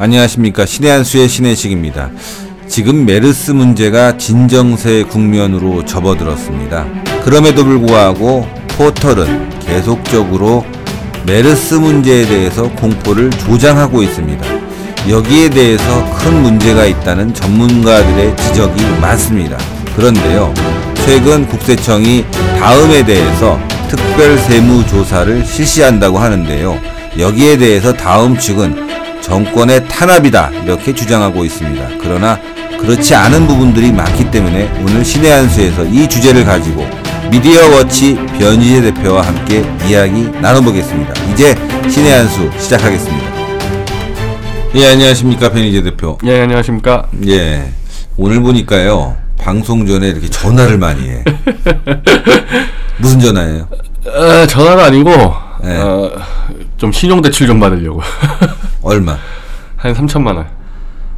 안녕하십니까 신의 한수의 신의식입니다. 지금 메르스 문제가 진정세 국면으로 접어들었습니다. 그럼에도 불구하고 포털은 계속적으로 메르스 문제에 대해서 공포를 조장하고 있습니다. 여기에 대해서 큰 문제가 있다는 전문가들의 지적이 많습니다. 그런데요, 최근 국세청이 다음에 대해서 특별 세무 조사를 실시한다고 하는데요. 여기에 대해서 다음 측은 정권의 탄압이다 이렇게 주장하고 있습니다. 그러나 그렇지 않은 부분들이 많기 때문에 오늘 신의 한수에서 이 주제를 가지고 미디어 워치 변희재 대표와 함께 이야기 나눠보겠습니다. 이제 신의 한수 시작하겠습니다. 예 안녕하십니까 변희재 대표. 예 안녕하십니까. 예 오늘 보니까요 방송 전에 이렇게 전화를 많이 해. 무슨 전화예요? 에, 전화가 아니고 네. 어, 좀 신용 대출 좀 받으려고 얼마? 한 3천만 원.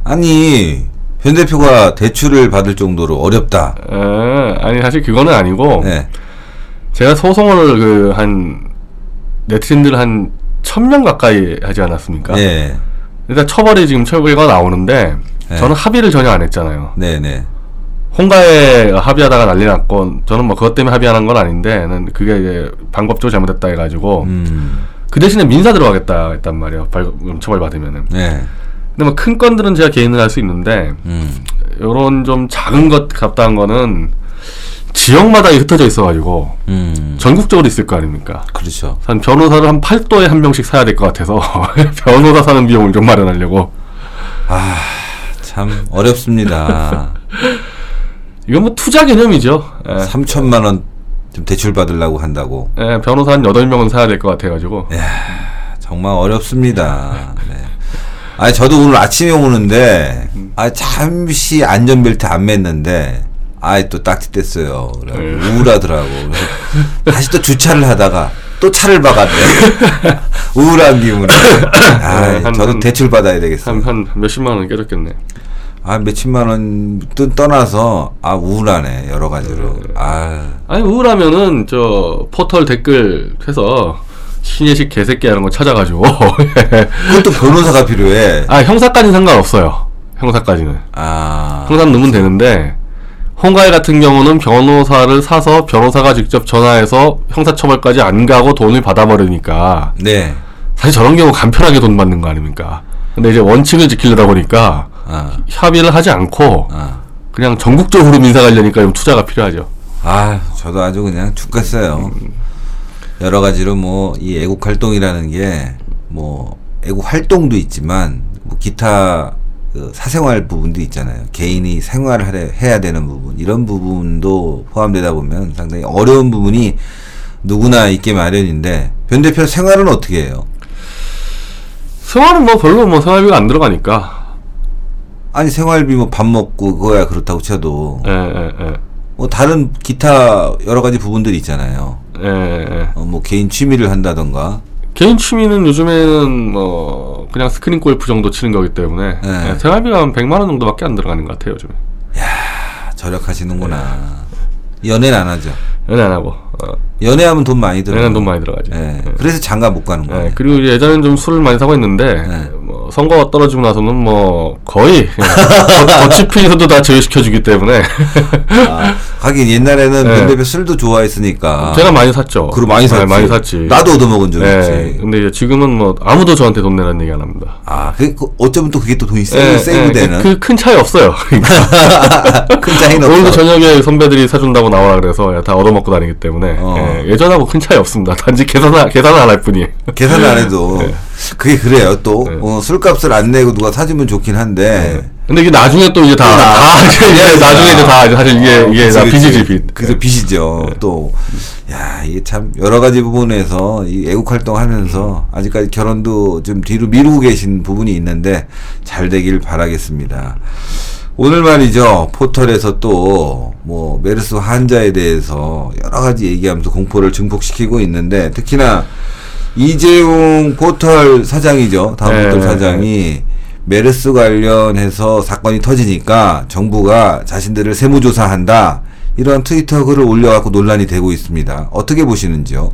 아니 변 대표가 대출을 받을 정도로 어렵다. 에, 아니 사실 그거는 아니고 네. 제가 소송을 그 한 네티즌들 한 천 명 가까이 하지 않았습니까? 네. 일단 처벌이 지금 처벌가 나오는데 네. 저는 합의를 전혀 안 했잖아요. 네, 네. 홍가에 합의하다가 난리 났건 저는 뭐 그것 때문에 합의하는 건 아닌데 는 그게 이제 방법적으로 잘못됐다 해가지고 음. 그 대신에 민사 들어가겠다 했단 말이에요. 발- 처벌 받으면은. 네. 근데 뭐 큰 건들은 제가 개인을 할 수 있는데 음. 요런 좀 작은 것 같다는 거는 지역마다 흩어져 있어가지고 음. 전국적으로 있을 거 아닙니까? 그렇죠. 한 변호사를 한 8도에 한 명씩 사야 될 것 같아서 변호사 사는 비용을 좀 마련하려고 참 어렵습니다. 이건 뭐 투자 개념이죠. 예, 3천만 원 좀 대출 받으려고 한다고. 예, 변호사 한 8명은 사야 될 것 같아가지고 정말 어렵습니다. 네. 아, 저도 오늘 아침에 오는데 아, 잠시 안전벨트 안 맸는데 아, 또 딱지 뗐어요. 그래 네. 우울하더라고. 그래서 다시 또 주차를 하다가 또 차를 박았네. 우울한 기분에. 아, 네, 한- 저도 한- 대출 받아야 되겠어. 한, 한 몇십만 원 깨졌겠네. 아, 몇십만 원또 떠나서 아, 우울하네. 여러 가지로. 아, 아니 우울하면은 저 포털 댓글 해서 신예식 개새끼 하는 거 찾아가지고 그것도 변호사가 필요해. 아 형사까지는 상관없어요. 형사까지는 아, 형사 넣으면 되는데 홍가희 같은 경우는 변호사를 사서 변호사가 직접 전화해서 형사처벌까지 안 가고 돈을 받아버리니까 네. 사실 저런 경우 간편하게 돈 받는 거 아닙니까? 근데 이제 원칙을 지키려다 보니까 아, 협의를 하지 않고 아. 그냥 전국적으로 민사 가려니까 좀 투자가 필요하죠. 아, 저도 아주 그냥 죽겠어요. 여러 가지로 뭐 이 애국 활동이라는 게 뭐 애국 활동도 있지만 뭐 기타 그 사생활 부분도 있잖아요. 개인이 생활을 해야 되는 부분 이런 부분도 포함되다 보면 상당히 어려운 부분이 누구나 있게 마련인데 변 대표 생활은 어떻게 해요? 생활은 뭐 별로 뭐 생활비가 안 들어가니까. 아니 생활비 뭐 밥 먹고 그거야 그렇다고 쳐도 예, 예, 예. 뭐 다른 기타 여러 가지 부분들이 있잖아요. 예, 예. 어, 뭐 개인 취미를 한다던가 개인 취미는 요즘에는 뭐 그냥 스크린 골프 정도 치는 거기 때문에 네. 예, 생활비가 한 100만 원 정도밖에 안 들어가는 것 같아요, 요즘에. 아, 절약하시는구나. 연애는 안 하죠. 연애 안 하고. 어, 연애하면 돈 많이 들어. 연애는 돈 많이 들어가죠. 예. 그래서 장가 못 가는 거예요. 예, 그리고 예전엔 좀 술을 많이 사고 했는데 네. 뭐 선거가 떨어지고 나서는 뭐 거의 더치페이서도 다 제외시켜주기 때문에 아, 하긴 옛날에는 네. 변 대표 술도 좋아했으니까. 제가 많이 샀죠. 그리고 많이 샀지. 네, 많이 샀지. 나도 얻어먹은 적 예, 있지. 근데 이제 지금은 뭐 아무도 저한테 돈 내라는 얘기 안 합니다. 아, 그, 그 어쩌면 또 그게 또 돈이 예, 세이브, 세이브 되는. 그 큰 차이 없어요. 그러니까 큰 차이는 오늘도 없어. 저녁에 선배들이 사준다고 나오라 그래서 다 얻어먹고 다니기 때문에 어. 예, 전하고큰 차이 없습니다. 단지 계산 계산 안할 뿐이에요. 계산을 안 해도. 네. 그게 그래요. 또, 어, 술값을 안 내고 누가 사주면 좋긴 한데. 근데 이게 나중에 또 이제 다, 다 이제 나중에 이제 다 사실 이게 이게 그치, 다. 빚이지 빚. 그래서 빚이죠. 또, 야, 이게 참 여러 가지 부분에서 이 애국 활동하면서 아직까지 결혼도 좀 뒤로 미루고 계신 부분이 있는데 잘 되길 바라겠습니다. 오늘 말이죠. 포털에서 또 뭐 메르스 환자에 대해서 여러 가지 얘기하면서 공포를 증폭시키고 있는데 특히나 이재용 포털 사장이죠. 다음 네. 포털 사장이 메르스 관련해서 사건이 터지니까 정부가 자신들을 세무조사한다. 이런 트위터 글을 올려갖고 논란이 되고 있습니다. 어떻게 보시는지요?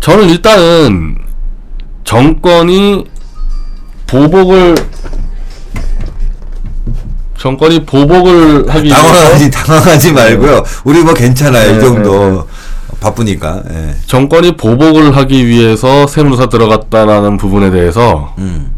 저는 일단은 정권이 보복을 정권이 보복을 하기 당황하지 당황하지 말고요. 우리 뭐 괜찮아요. 네, 이 정도 네, 네. 바쁘니까. 예. 정권이 보복을 하기 위해서 세무조사 들어갔다라는 부분에 대해서 음.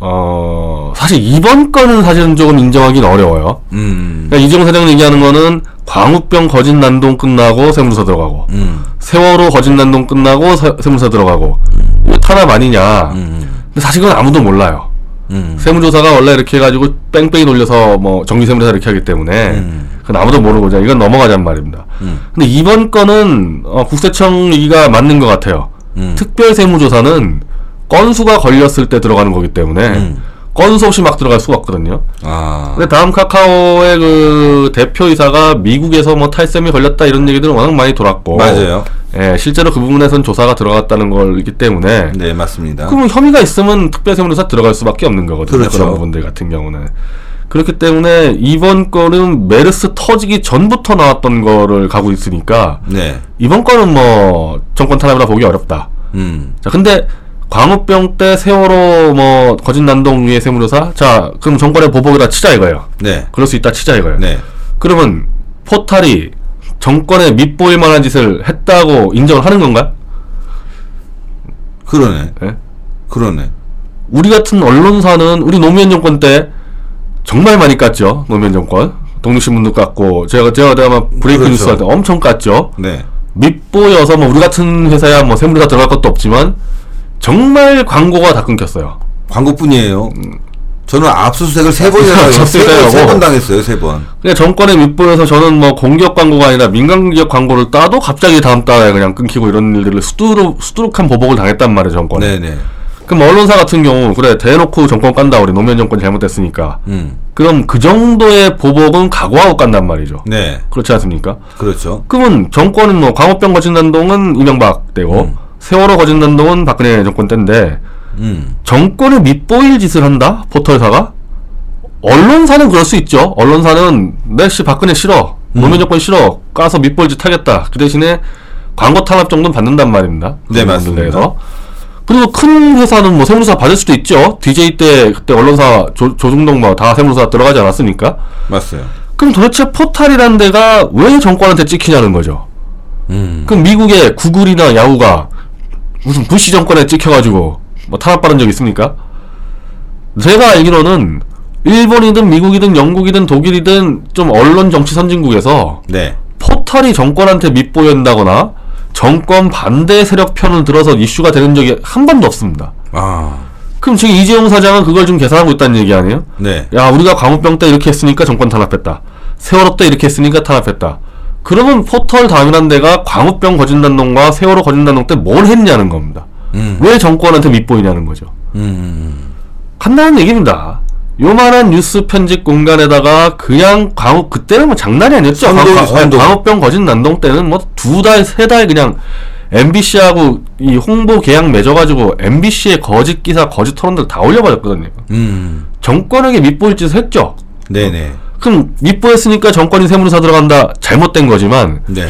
어 사실 이번 건은 사실은 조금 인정하기는 어려워요. 음. 그러니까 이재용 사장 얘기하는 거는 광우병 거짓 난동 끝나고 세무조사 들어가고 음. 세월호 거짓 난동 끝나고 세, 세무조사 들어가고 이거 탄압 아니냐. 음. 근데 사실 그건 아무도 몰라요. 음. 세무조사가 원래 이렇게 해가지고 뺑뺑이 돌려서 뭐 정기세무조사 이렇게 하기 때문에 음. 그건 아무도 모르고 자 이건 넘어가자는 말입니다. 음. 근데 이번 건은 어, 국세청 얘기가 맞는 것 같아요. 음. 특별 세무조사는 건수가 걸렸을 때 들어가는 거기 때문에 음. 건수 없이 막 들어갈 수가 없거든요. 아. 근데 다음 카카오의 그 대표이사가 미국에서 뭐 탈셈이 걸렸다 이런 얘기들은 워낙 많이 돌았고 맞아요. 예, 실제로 그 부분에선 조사가 들어갔다는 걸기 때문에 네, 맞습니다. 그럼 혐의가 있으면 특별세무조사 들어갈 수밖에 없는 거거든요. 그렇죠. 그런 부분들 같은 경우는. 그렇기 때문에 이번 건은 메르스 터지기 전부터 나왔던 거를 가고 있으니까 네. 이번 건은 뭐 정권 탄압이라 보기 어렵다. 음. 자, 근데 광우병 때 세월호 뭐 거짓 난동 위에 세무조사 자, 그럼 정권의 보복이라 치자 이거예요. 네. 그럴 수 있다 치자 이거예요. 네. 그러면 포탈이 정권에 밑보일 만한 짓을 했다고 인정을 하는 건가요? 그러네. 예? 그러네. 우리 같은 언론사는 우리 노무현 정권 때 정말 많이 깠죠. 노무현 정권. 독립신문도 깠고 제가 제가 아마 브레이크 그렇죠. 뉴스 할 때 엄청 깠죠. 네. 밑보여서 뭐 우리 같은 회사야 뭐 세무조사 들어갈 것도 없지만 정말 광고가 다 끊겼어요. 광고뿐이에요. 저는 압수수색을 세 번이나. 세번 당했어요. 세 번. 그냥 정권에 밑보여서 저는 뭐 공기업 광고가 아니라 민간 기업 광고를 따도 갑자기 다음 달에 그냥 끊기고 이런 일들을 수두룩 수두룩한 보복을 당했단 말이에요 정권에. 네, 네. 그럼 언론사 같은 경우 그래 대놓고 정권 깐다 우리 노무현 정권 잘못됐으니까. 음. 그럼 그 정도의 보복은 각오하고 깐단 말이죠. 네. 그렇지 않습니까? 그렇죠. 그러면 정권은 뭐 광우병 거짓 난동은 이명박 때고 음. 세월호 거짓 난동은 박근혜 정권 때인데 음. 정권을 밑보일 짓을 한다 포털사가 언론사는 그럴 수 있죠. 언론사는 내씨 박근혜 싫어 음. 노무현 정권 싫어 까서 밑보일 짓 하겠다. 그 대신에 광고 탄압 정도는 받는단 말입니다. 네, 그런 맞습니다. 부분들에서. 그리고 큰 회사는 뭐 세무조사 받을 수도 있죠. DJ 때 그때 언론사 조, 조중동 뭐다 세무조사 들어가지 않았습니까? 맞어요. 그럼 도대체 포탈이라는 데가 왜 정권한테 찍히냐는 거죠. 음. 그럼 미국의 구글이나 야후가 무슨 부시 정권에 찍혀가지고 뭐 탄압받은 적 있습니까? 제가 알기로는 일본이든 미국이든 영국이든 독일이든 좀 언론 정치 선진국에서 네. 포탈이 정권한테 밑보였다거나 정권 반대 세력 편을 들어서 이슈가 되는 적이 한 번도 없습니다. 아. 그럼 지금 이재용 사장은 그걸 좀 계산하고 있다는 얘기 아니에요? 네. 야 우리가 광우병 때 이렇게 했으니까 정권 탄압했다. 세월호 때 이렇게 했으니까 탄압했다. 그러면 포털 다음이란 데가 광우병 거짓난동과 세월호 거짓난동 때 뭘 했냐는 겁니다. 음. 왜 정권한테 밑보이냐는 거죠. 음. 간단한 얘기입니다. 요만한 뉴스 편집 공간에다가 그냥 광우 그때는 뭐 장난이 아니었죠. 선동, 광우- 선동. 광우병 거짓난동 때는 뭐 두 달 세 달 그냥 MBC하고 이 홍보 계약 맺어가지고 MBC의 거짓 기사 거짓 토론들 다 올려버렸거든요. 음. 정권에게 밑보일 짓을 했죠. 네, 네. 그럼 밑보였으니까 정권이 세무조사 들어간다 잘못된 거지만 네.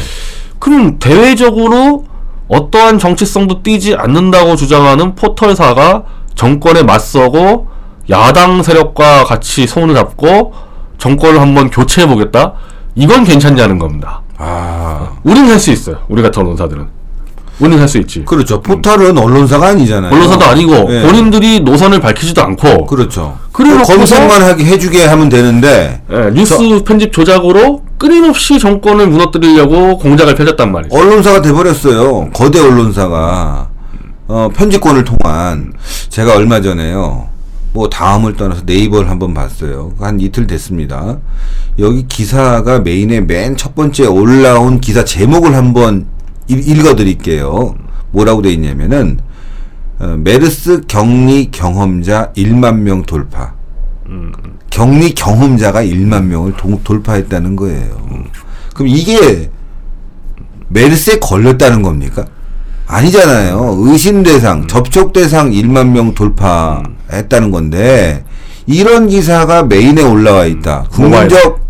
그럼 대외적으로 어떠한 정치성도 띄지 않는다고 주장하는 포털사가 정권에 맞서고 야당 세력과 같이 손을 잡고 정권을 한번 교체해 보겠다 이건 괜찮냐는 겁니다 아. 우리는 할 수 있어요 우리 같은 언론사들은 우리는 할 수 있지 그렇죠. 포털은 언론사가 아니잖아요. 언론사도 아니고 네. 본인들이 노선을 밝히지도 않고 그렇죠. 그래놓고서- 검색만 하게 해주게 하면 되는데 예, 뉴스 편집 조작으로 끊임없이 정권을 무너뜨리려고 공작을 펼쳤단 말이죠 언론사가 돼버렸어요. 거대 언론사가 어, 편집권을 통한 제가 얼마 전에요. 뭐 다음을 떠나서 네이버를 한번 봤어요. 한 이틀 됐습니다. 여기 기사가 메인에 맨 첫 번째 올라온 기사 제목을 한번 읽- 읽어드릴게요. 뭐라고 돼 있냐면은 어, 메르스 격리 경험자 1만 명 돌파. 격리 경험자가 1만 명을 도- 돌파했다는 거예요. 그럼 이게 메르스에 걸렸다는 겁니까? 아니잖아요. 의심 대상, 접촉 대상 1만 명 돌파 했다는 건데 이런 기사가 메인에 올라와 있다. 국민적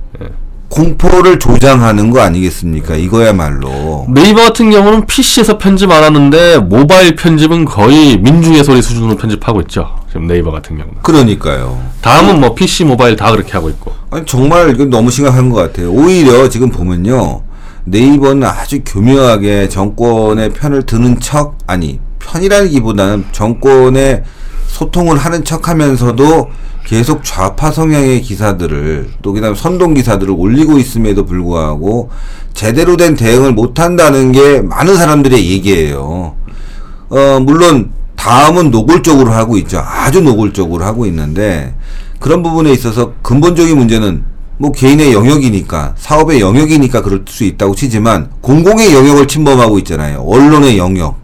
공포를 조장하는 거 아니겠습니까? 이거야말로. 네이버 같은 경우는 PC에서 편집 안 하는데 모바일 편집은 거의 민중의 소리 수준으로 편집하고 있죠. 지금 네이버 같은 경우는. 그러니까요. 다음은 뭐 PC, 모바일 다 그렇게 하고 있고. 아니 정말 이건 너무 심각한 것 같아요. 오히려 지금 보면요. 네이버는 아주 교묘하게 정권의 편을 드는 척 아니 편이라기보다는 정권의 소통을 하는 척하면서도 계속 좌파 성향의 기사들을 또 그다음 선동 기사들을 올리고 있음에도 불구하고 제대로 된 대응을 못 한다는 게 많은 사람들의 얘기예요. 어 물론 다음은 노골적으로 하고 있죠. 아주 노골적으로 하고 있는데 그런 부분에 있어서 근본적인 문제는 뭐 개인의 영역이니까 사업의 영역이니까 그럴 수 있다고 치지만 공공의 영역을 침범하고 있잖아요. 언론의 영역.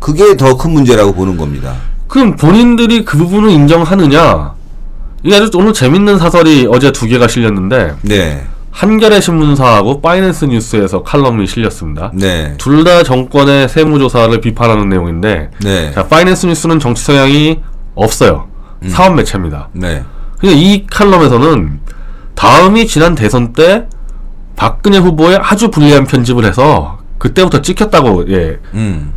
그게 더 큰 문제라고 보는 겁니다. 그럼 본인들이 그 부분을 인정하느냐? 이게 아주 오늘 재밌는 사설이 어제 두 개가 실렸는데 네. 한겨레 신문사하고 파이낸스 뉴스에서 칼럼이 실렸습니다. 네. 둘 다 정권의 세무조사를 비판하는 내용인데 네. 자, 파이낸스 뉴스는 정치 성향이 없어요. 사업 매체입니다. 네. 근데 이 칼럼에서는 다음이 지난 대선 때 박근혜 후보의 아주 불리한 편집을 해서 그때부터 찍혔다고 예 음.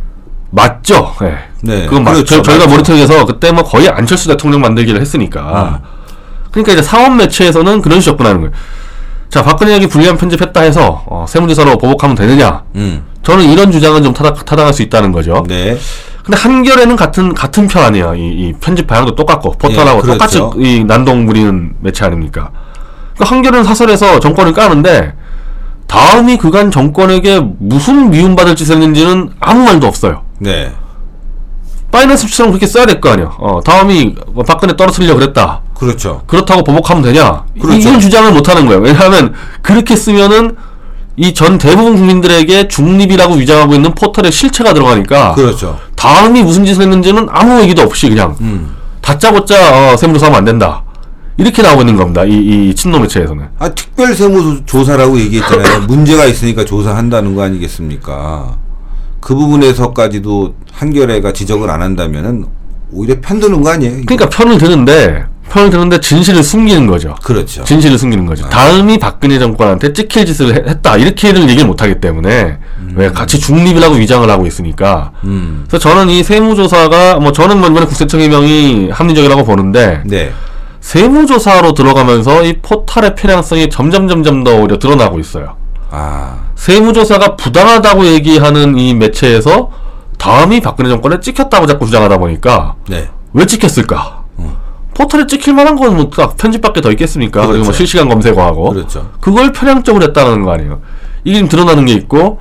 맞죠? 예. 네, 그건 맞, 그렇죠. 저, 희가 맞죠. 모니터링에서 그때 뭐 거의 안철수 대통령 만들기를 했으니까. 그러니까 이제 사업 매체에서는 그런 식으로 접근하는 거예요. 자, 박근혜에게 불리한 편집했다 해서 어, 세무조사로 보복하면 되느냐? 음. 저는 이런 주장은 좀 타당, 타당할 수 있다는 거죠. 네. 근데 한겨레는 같은 같은 편 아니에요. 이, 이 편집 방향도 똑같고 포털하고 예, 그렇죠. 똑같이 이 난동 부리는 매체 아닙니까? 그 한겨레는 사설에서 정권을 까는데 다음이 그간 정권에게 무슨 미움받을 짓을 했는지는 아무 말도 없어요. 네. 파이낸스처럼 그렇게 써야 될 거 아니야. 어, 다음이 뭐 박근혜 떨어뜨리려 그랬다. 그렇죠. 그렇다고 보복하면 되냐? 이- 그렇죠. 이런 주장을 못 하는 거예요. 왜냐하면 그렇게 쓰면은 이 전 대부분 국민들에게 중립이라고 위장하고 있는 포털의 실체가 들어가니까 그렇죠. 다음이 무슨 짓을 했는지는 아무 얘기도 없이 그냥 음. 다짜고짜 어, 세무조사하면 안 된다. 이렇게 나오고 있는 겁니다. 이, 이 친노 매체에서는. 아, 특별 세무조사라고 얘기했잖아요. 문제가 있으니까 조사한다는 거 아니겠습니까? 그 부분에서까지도 한겨레가 지적을 안 한다면은 오히려 편드는 거 아니에요? 이거? 그러니까 편을 드는데 편을 드는데 진실을 숨기는 거죠. 그렇죠. 진실을 숨기는 거죠. 다음이 박근혜 정권한테 찍힐 짓을 해- 했다. 이렇게는 얘기를 못 하기 때문에 왜 같이 중립이라고 위장을 하고 있으니까. 음. 그래서 저는 이 세무조사가 뭐 저는 뭐 이번에 국세청 해명이 합리적이라고 보는데 네. 세무조사로 들어가면서 이 포탈의 편향성이 점점 점점 더 오히려 드러나고 있어요. 아, 세무조사가 부당하다고 얘기하는 이 매체에서 다음이 박근혜 정권에 찍혔다고 자꾸 주장하다 보니까 네. 왜 찍혔을까? 포털에 찍힐 만한 건 뭐 편집밖에 더 있겠습니까? 그리고 뭐 그렇죠. 실시간 검색어하고 그렇죠. 그걸 편향적으로 했다는 거 아니에요. 이게 지금 드러나는 게 있고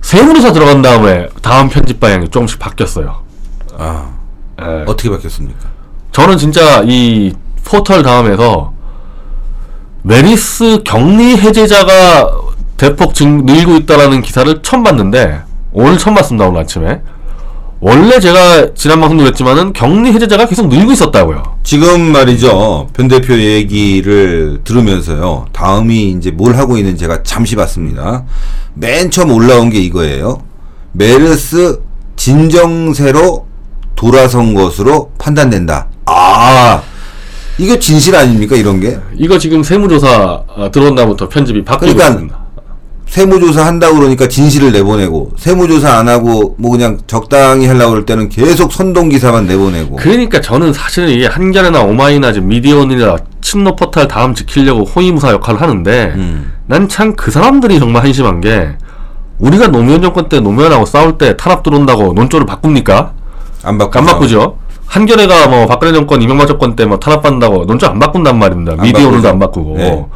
세무조사 들어간 다음에 다음 편집 방향이 조금씩 바뀌었어요. 아, 예. 어떻게 바뀌었습니까? 저는 진짜 이 포털 다음에서 메르스 격리 해제자가 대폭 증, 늘고 있다라는 기사를 처음 봤는데 오늘 처음 봤습니다 오늘 아침에 원래 제가 지난 방송도 그랬지만은 격리 해제자가 계속 늘고 있었다고요. 지금 말이죠. 변 대표 얘기를 들으면서요. 다음이 이제 뭘 하고 있는지 제가 잠시 봤습니다. 맨 처음 올라온 게 이거예요. 메르스 진정세로 돌아선 것으로 판단된다. 아, 이거 진실 아닙니까? 이런 게? 이거 지금 세무조사 어, 들어온 다음부터 편집이 바뀌고 그러니까 있습니다. 세무조사 한다고 그러니까 진실을 내보내고 세무조사 안 하고 뭐 그냥 적당히 하려고 그럴 때는 계속 선동 기사만 내보내고 그러니까 저는 사실은 이게 한겨레나 오마이나 지금 미디어원이나 친노 포탈 다음 지키려고 호위무사 역할을 하는데 음. 난 참 그 사람들이 정말 한심한 게 우리가 노무현 정권 때 노무현하고 싸울 때 탄압 들어온다고 논조를 바꿉니까? 안 바꾸죠. 안 바꾸죠. 한겨레가 뭐 박근혜 정권 이명박 정권 때 뭐 탄압받는다고 논조 안 바꾼단 말입니다. 안 미디어로도 바꾸죠. 안 바꾸고 네.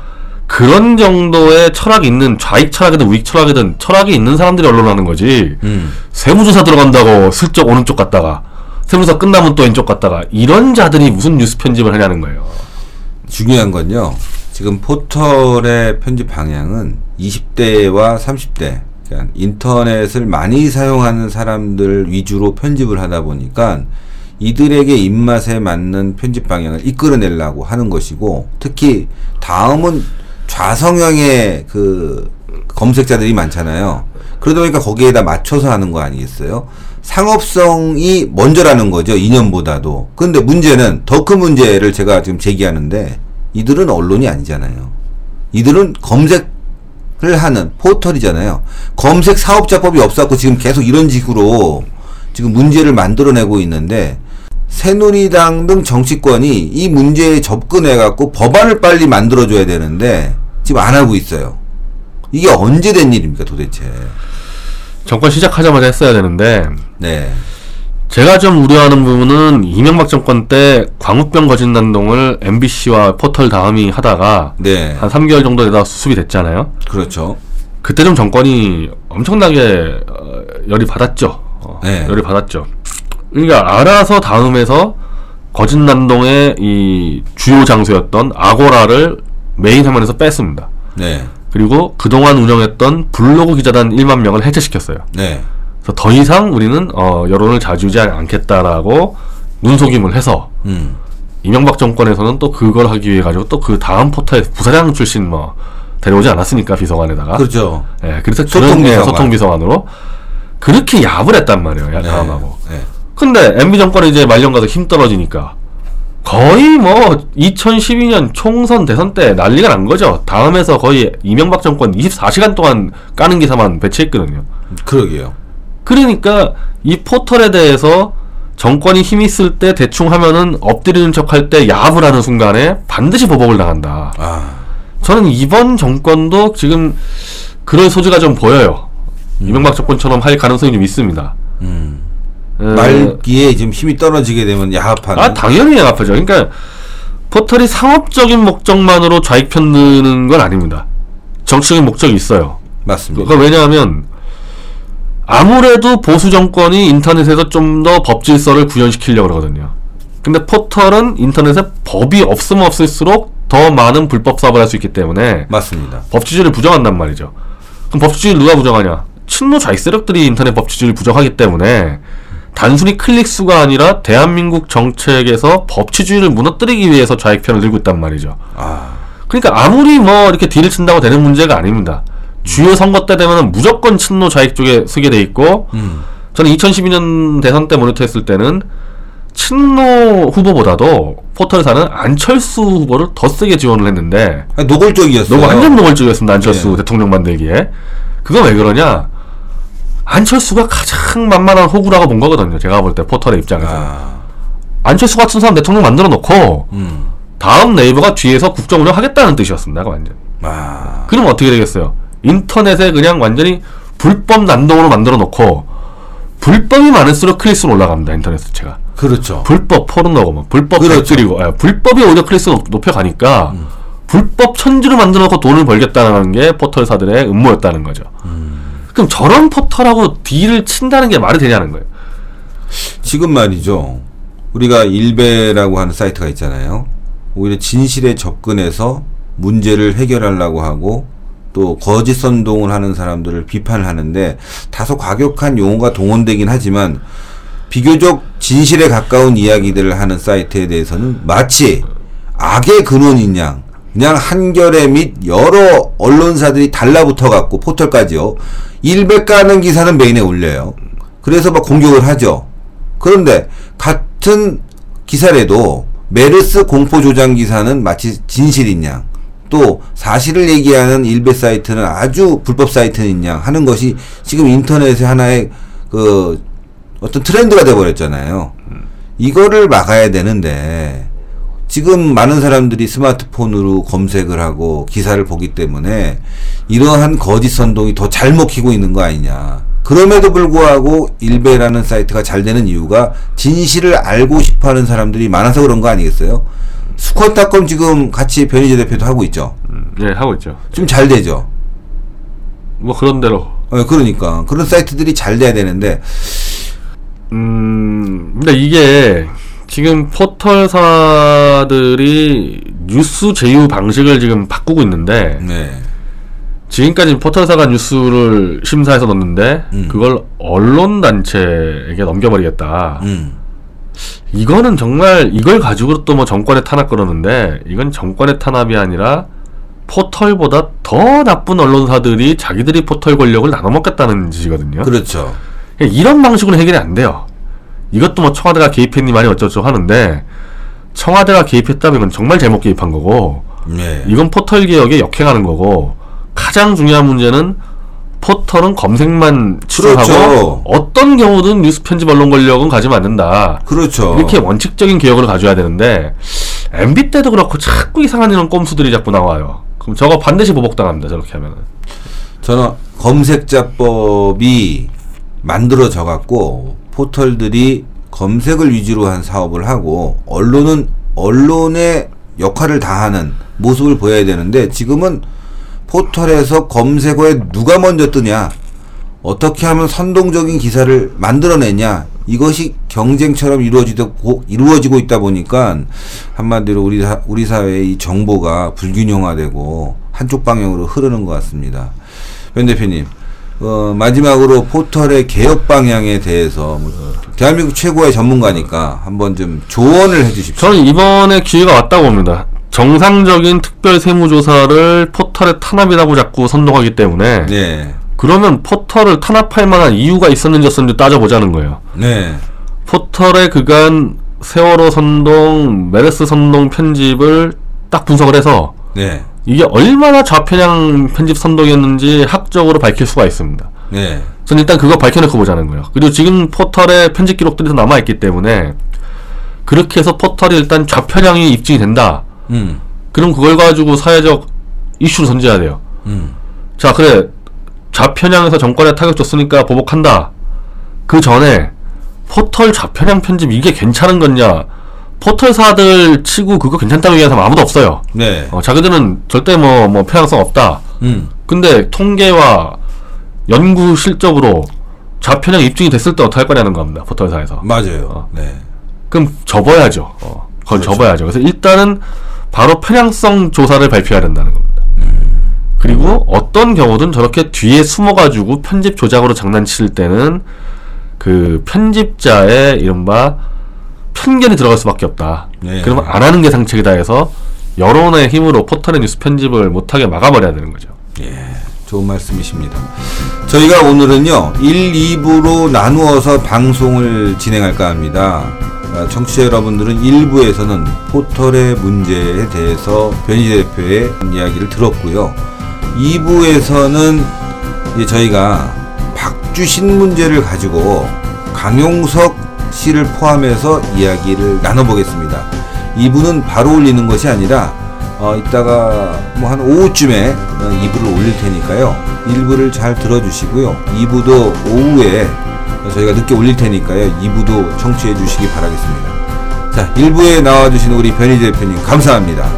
그런 정도의 철학이 있는 좌익 철학이든 우익 철학이든 철학이 있는 사람들이 언론하는 거지. 음. 세무조사 들어간다고 슬쩍 오른쪽 갔다가 세무조사 끝나면 또 왼쪽 갔다가 이런 자들이 무슨 뉴스 편집을 하냐는 거예요. 중요한 건요. 지금 포털의 편집 방향은 20대와 30대, 그러니까 인터넷을 많이 사용하는 사람들 위주로 편집을 하다 보니까 이들에게 입맛에 맞는 편집 방향을 이끌어내려고 하는 것이고 특히 다음은 좌성향의 그 검색자들이 많잖아요. 그러다 보니까 거기에다 맞춰서 하는 거 아니겠어요? 상업성이 먼저라는 거죠. 이념보다도. 근데 문제는 더 큰 문제를 제가 지금 제기하는데 이들은 언론이 아니잖아요. 이들은 검색을 하는 포털이잖아요. 검색 사업자법이 없었고 지금 계속 이런 식으로 지금 문제를 만들어내고 있는데 새누리당 등 정치권이 이 문제에 접근해 갖고 법안을 빨리 만들어줘야 되는데 지금 안 하고 있어요. 이게 언제 된 일입니까 도대체? 정권 시작하자마자 했어야 되는데 네, 제가 좀 우려하는 부분은 이명박 정권 때 광우병 거진 난동을 MBC와 포털 다음이 하다가 네, 한 3개월 정도 되다 수습이 됐잖아요. 그렇죠. 그때 좀 정권이 엄청나게 어, 열이 받았죠. 어, 네. 열이 받았죠. 그러니까 알아서 다음에서 거진난동의 이 주요 장소였던 아고라를 메인 화면에서 뺐습니다. 네, 그리고 그동안 운영했던 블로그 기자단 1만 명을 해체시켰어요. 네, 그래서 더 이상 우리는 어, 여론을 자주지 않겠다라고 눈속임을 해서 음, 이명박 정권에서는 또 그걸 하기 위해 가지고 또 그 다음 포털 부사장 출신 뭐 데려오지 않았습니까 비서관에다가 그렇죠. 예, 그래서 소통 그런 예, 비서관. 소통 비서관으로 그렇게 야을 했단 말이에요. 야, 네, 다음하고. 네. 근데 MB 정권이 이제 말년 가서 힘 떨어지니까 거의 뭐 2012년 총선 대선 때 난리가 난 거죠. 다음에서 거의 이명박 정권 24시간 동안 까는 기사만 배치했거든요. 그러게요. 그러니까 이 포털에 대해서 정권이 힘 있을 때 대충 하면은 엎드리는 척할 때 야합을 하는 순간에 반드시 보복을 당한다. 아, 저는 이번 정권도 지금 그런 소지가 좀 보여요. 이명박 정권처럼 할 가능성이 좀 있습니다. 음. 에, 말기에 지금 힘이 떨어지게 되면 야합하는. 아 당연히 야합하죠. 그러니까 포털이 상업적인 목적만으로 좌익 편드는 건 아닙니다. 정치적인 목적이 있어요. 맞습니다. 그러니까 왜냐하면 아무래도 보수 정권이 인터넷에서 좀 더 법 질서를 구현시키려고 그러거든요. 근데 포털은 인터넷에 법이 없으면 없을수록 더 많은 불법 사업을 할 수 있기 때문에 맞습니다. 법치주의를 부정한단 말이죠. 그럼 법치주의를 누가 부정하냐? 친노 좌익 세력들이 인터넷 법치주의를 부정하기 때문에 단순히 클릭 수가 아니라 대한민국 정책에서 법치주의를 무너뜨리기 위해서 좌익 편을 들고 있단 말이죠. 아, 그러니까 아무리 뭐 이렇게 딜을 친다고 되는 문제가 아닙니다. 주요 선거 때 되면은 무조건 친노 좌익 쪽에 서게 돼 있고 음, 저는 2012년 대선 때 모니터했을 때는 친노 후보보다도 포털 사는 안철수 후보를 더 세게 지원을 했는데 노골적이었어요. 완전 노골적이었습니다. 안철수 네. 대통령 만들기에. 그건 왜 그러냐? 안철수가 가장 만만한 호구라고 본 거거든요. 제가 볼 때 포털의 입장에서. 아, 안철수 같은 사람 대통령 만들어 놓고 음, 다음 네이버가 뒤에서 국정 운영하겠다는 뜻이었습니다. 완전. 아, 그럼 어떻게 되겠어요? 인터넷에 그냥 완전히 불법 난동으로 만들어 놓고 불법이 많을수록 클릭수는 올라갑니다. 인터넷 수치가. 그렇죠. 불법 포르노고 뭐 불법. 댓글이고 예, 불법이 오히려 클릭수 높- 높여가니까 불법 천지로 만들어 놓고 돈을 벌겠다는 게 포털사들의 음모였다는 거죠. 그럼 저런 포털하고 딜을 친다는 게 말이 되냐는 거예요. 지금 말이죠. 우리가 일베라고 하는 사이트가 있잖아요. 오히려 진실에 접근해서 문제를 해결하려고 하고 또 거짓 선동을 하는 사람들을 비판을 하는데 다소 과격한 용어가 동원되긴 하지만 비교적 진실에 가까운 이야기들을 하는 사이트에 대해서는 마치 악의 근원인 양 그냥 한겨레 및 여러 언론사들이 달라붙어 갖고 포털까지요. 일배 까는 기사는 메인에 올려요. 그래서 막 공격을 하죠. 그런데 같은 기사래도 메르스 공포 조장 기사는 마치 진실인 양, 또 사실을 얘기하는 일베 사이트는 아주 불법 사이트인 양 하는 것이 지금 인터넷의 하나의 그 어떤 트렌드가 돼 버렸잖아요. 이거를 막아야 되는데 지금 많은 사람들이 스마트폰으로 검색을 하고 기사를 보기 때문에 이러한 거짓 선동이 더 잘 먹히고 있는 거 아니냐. 그럼에도 불구하고 일베라는 사이트가 잘 되는 이유가 진실을 알고 싶어 하는 사람들이 많아서 그런 거 아니겠어요? 수컷닷컴 지금 같이 변희재 대표도 하고 있죠. 네 하고 있죠. 좀 잘 되죠. 뭐 그런 대로. 어, 그러니까 그런 사이트들이 잘 돼야 되는데 음, 근데 이게 지금 포털사들이 뉴스 제휴 방식을 지금 바꾸고 있는데 네. 지금까지 포털사가 뉴스를 심사해서 넣는데 음. 그걸 언론 단체에게 넘겨버리겠다. 음. 이거는 정말 이걸 가지고 또 뭐 정권의 탄압 그러는데 이건 정권의 탄압이 아니라 포털보다 더 나쁜 언론사들이 자기들이 포털 권력을 나눠먹겠다는 짓이거든요. 그렇죠. 이런 방식으로 해결이 안 돼요. 이것도 뭐 청와대가 개입했니 많이 어쩌고 하는데 청와대가 개입했다면 이건 정말 잘못 개입한 거고 네. 이건 포털 개혁에 역행하는 거고 가장 중요한 문제는 포털은 검색만 치료하고 그렇죠. 어떤 경우든 뉴스 편집 언론 권력은 가지면 안 된다. 그렇죠. 이렇게 원칙적인 개혁을 가져야 되는데 MB 때도 그렇고 자꾸 이상한 이런 꼼수들이 자꾸 나와요. 그럼 저거 반드시 보복당합니다. 저렇게 하면은. 저는 검색자법이 만들어져 갖고 포털들이 검색을 위주로 한 사업을 하고 언론은 언론의 역할을 다하는 모습을 보여야 되는데 지금은 포털에서 검색어에 누가 먼저 뜨냐 어떻게 하면 선동적인 기사를 만들어내냐 이것이 경쟁처럼 이루어지고 이루어지고 있다 보니까 한마디로 우리 사, 우리 사회의 이 정보가 불균형화되고 한쪽 방향으로 흐르는 것 같습니다. 변 대표님, 어, 마지막으로 포털의 개혁 방향에 대해서 뭐, 대한민국 최고의 전문가니까 한번 좀 조언을 해주십시오. 저는 이번에 기회가 왔다고 봅니다. 정상적인 특별 세무조사를 포털의 탄압이라고 자꾸 선동하기 때문에 네, 그러면 포털을 탄압할 만한 이유가 있었는지 없었는지 따져보자는 거예요. 네, 포털의 그간 세월호 선동, 메르스 선동 편집을 딱 분석을 해서 네, 이게 얼마나 좌편향 편집 선동이었는지 학적으로 밝힐 수가 있습니다. 네, 저는 일단 그거 밝혀놓고 보자는 거예요. 그리고 지금 포털에 편집 기록들이 더 남아있기 때문에 그렇게 해서 포털이 일단 좌편향이 입증이 된다. 음, 그럼 그걸 가지고 사회적 이슈를 던져야 돼요. 음, 자, 그래. 좌편향에서 정권에 타격 줬으니까 보복한다. 그 전에 포털 좌편향 편집 이게 괜찮은 거냐? 포털사들 치고 그거 괜찮다고 얘기하는 사람 아무도 없어요. 네, 어, 자기들은 절대 뭐, 뭐, 편향성 없다. 음, 근데 통계와 연구 실적으로 좌편향 입증이 됐을 때 어떻게 할 거냐는 겁니다. 포털사에서. 맞아요. 네, 그럼 접어야죠. 어, 그걸 그렇죠. 접어야죠. 그래서 일단은 바로 편향성 조사를 발표해야 된다는 겁니다. 그리고 어떤 경우든 저렇게 뒤에 숨어가지고 편집 조작으로 장난칠 때는 그 편집자의 이른바 편견이 들어갈 수밖에 없다. 네. 그러면 안 하는 게 상책이다 해서 여론의 힘으로 포털의 뉴스 편집을 못하게 막아버려야 되는 거죠. 좋은 말씀이십니다. 저희가 오늘은요, 1, 2부로 나누어서 방송을 진행할까 합니다. 아, 청취자 여러분들은 1부에서는 포털의 문제에 대해서 변희재 대표의 이야기를 들었고요. 2부에서는 이제 저희가 박주신 문제를 가지고 강용석 씨를 포함해서 이야기를 나눠보겠습니다. 2부는 바로 올리는 것이 아니라 어, 이따가 뭐 한 오후쯤에 어, 2부를 올릴 테니까요. 1부를 잘 들어주시고요. 2부도 오후에 저희가 늦게 올릴 테니까요. 2부도 청취해 주시기 바라겠습니다. 자, 1부에 나와주신 우리 변희재 대표님 감사합니다.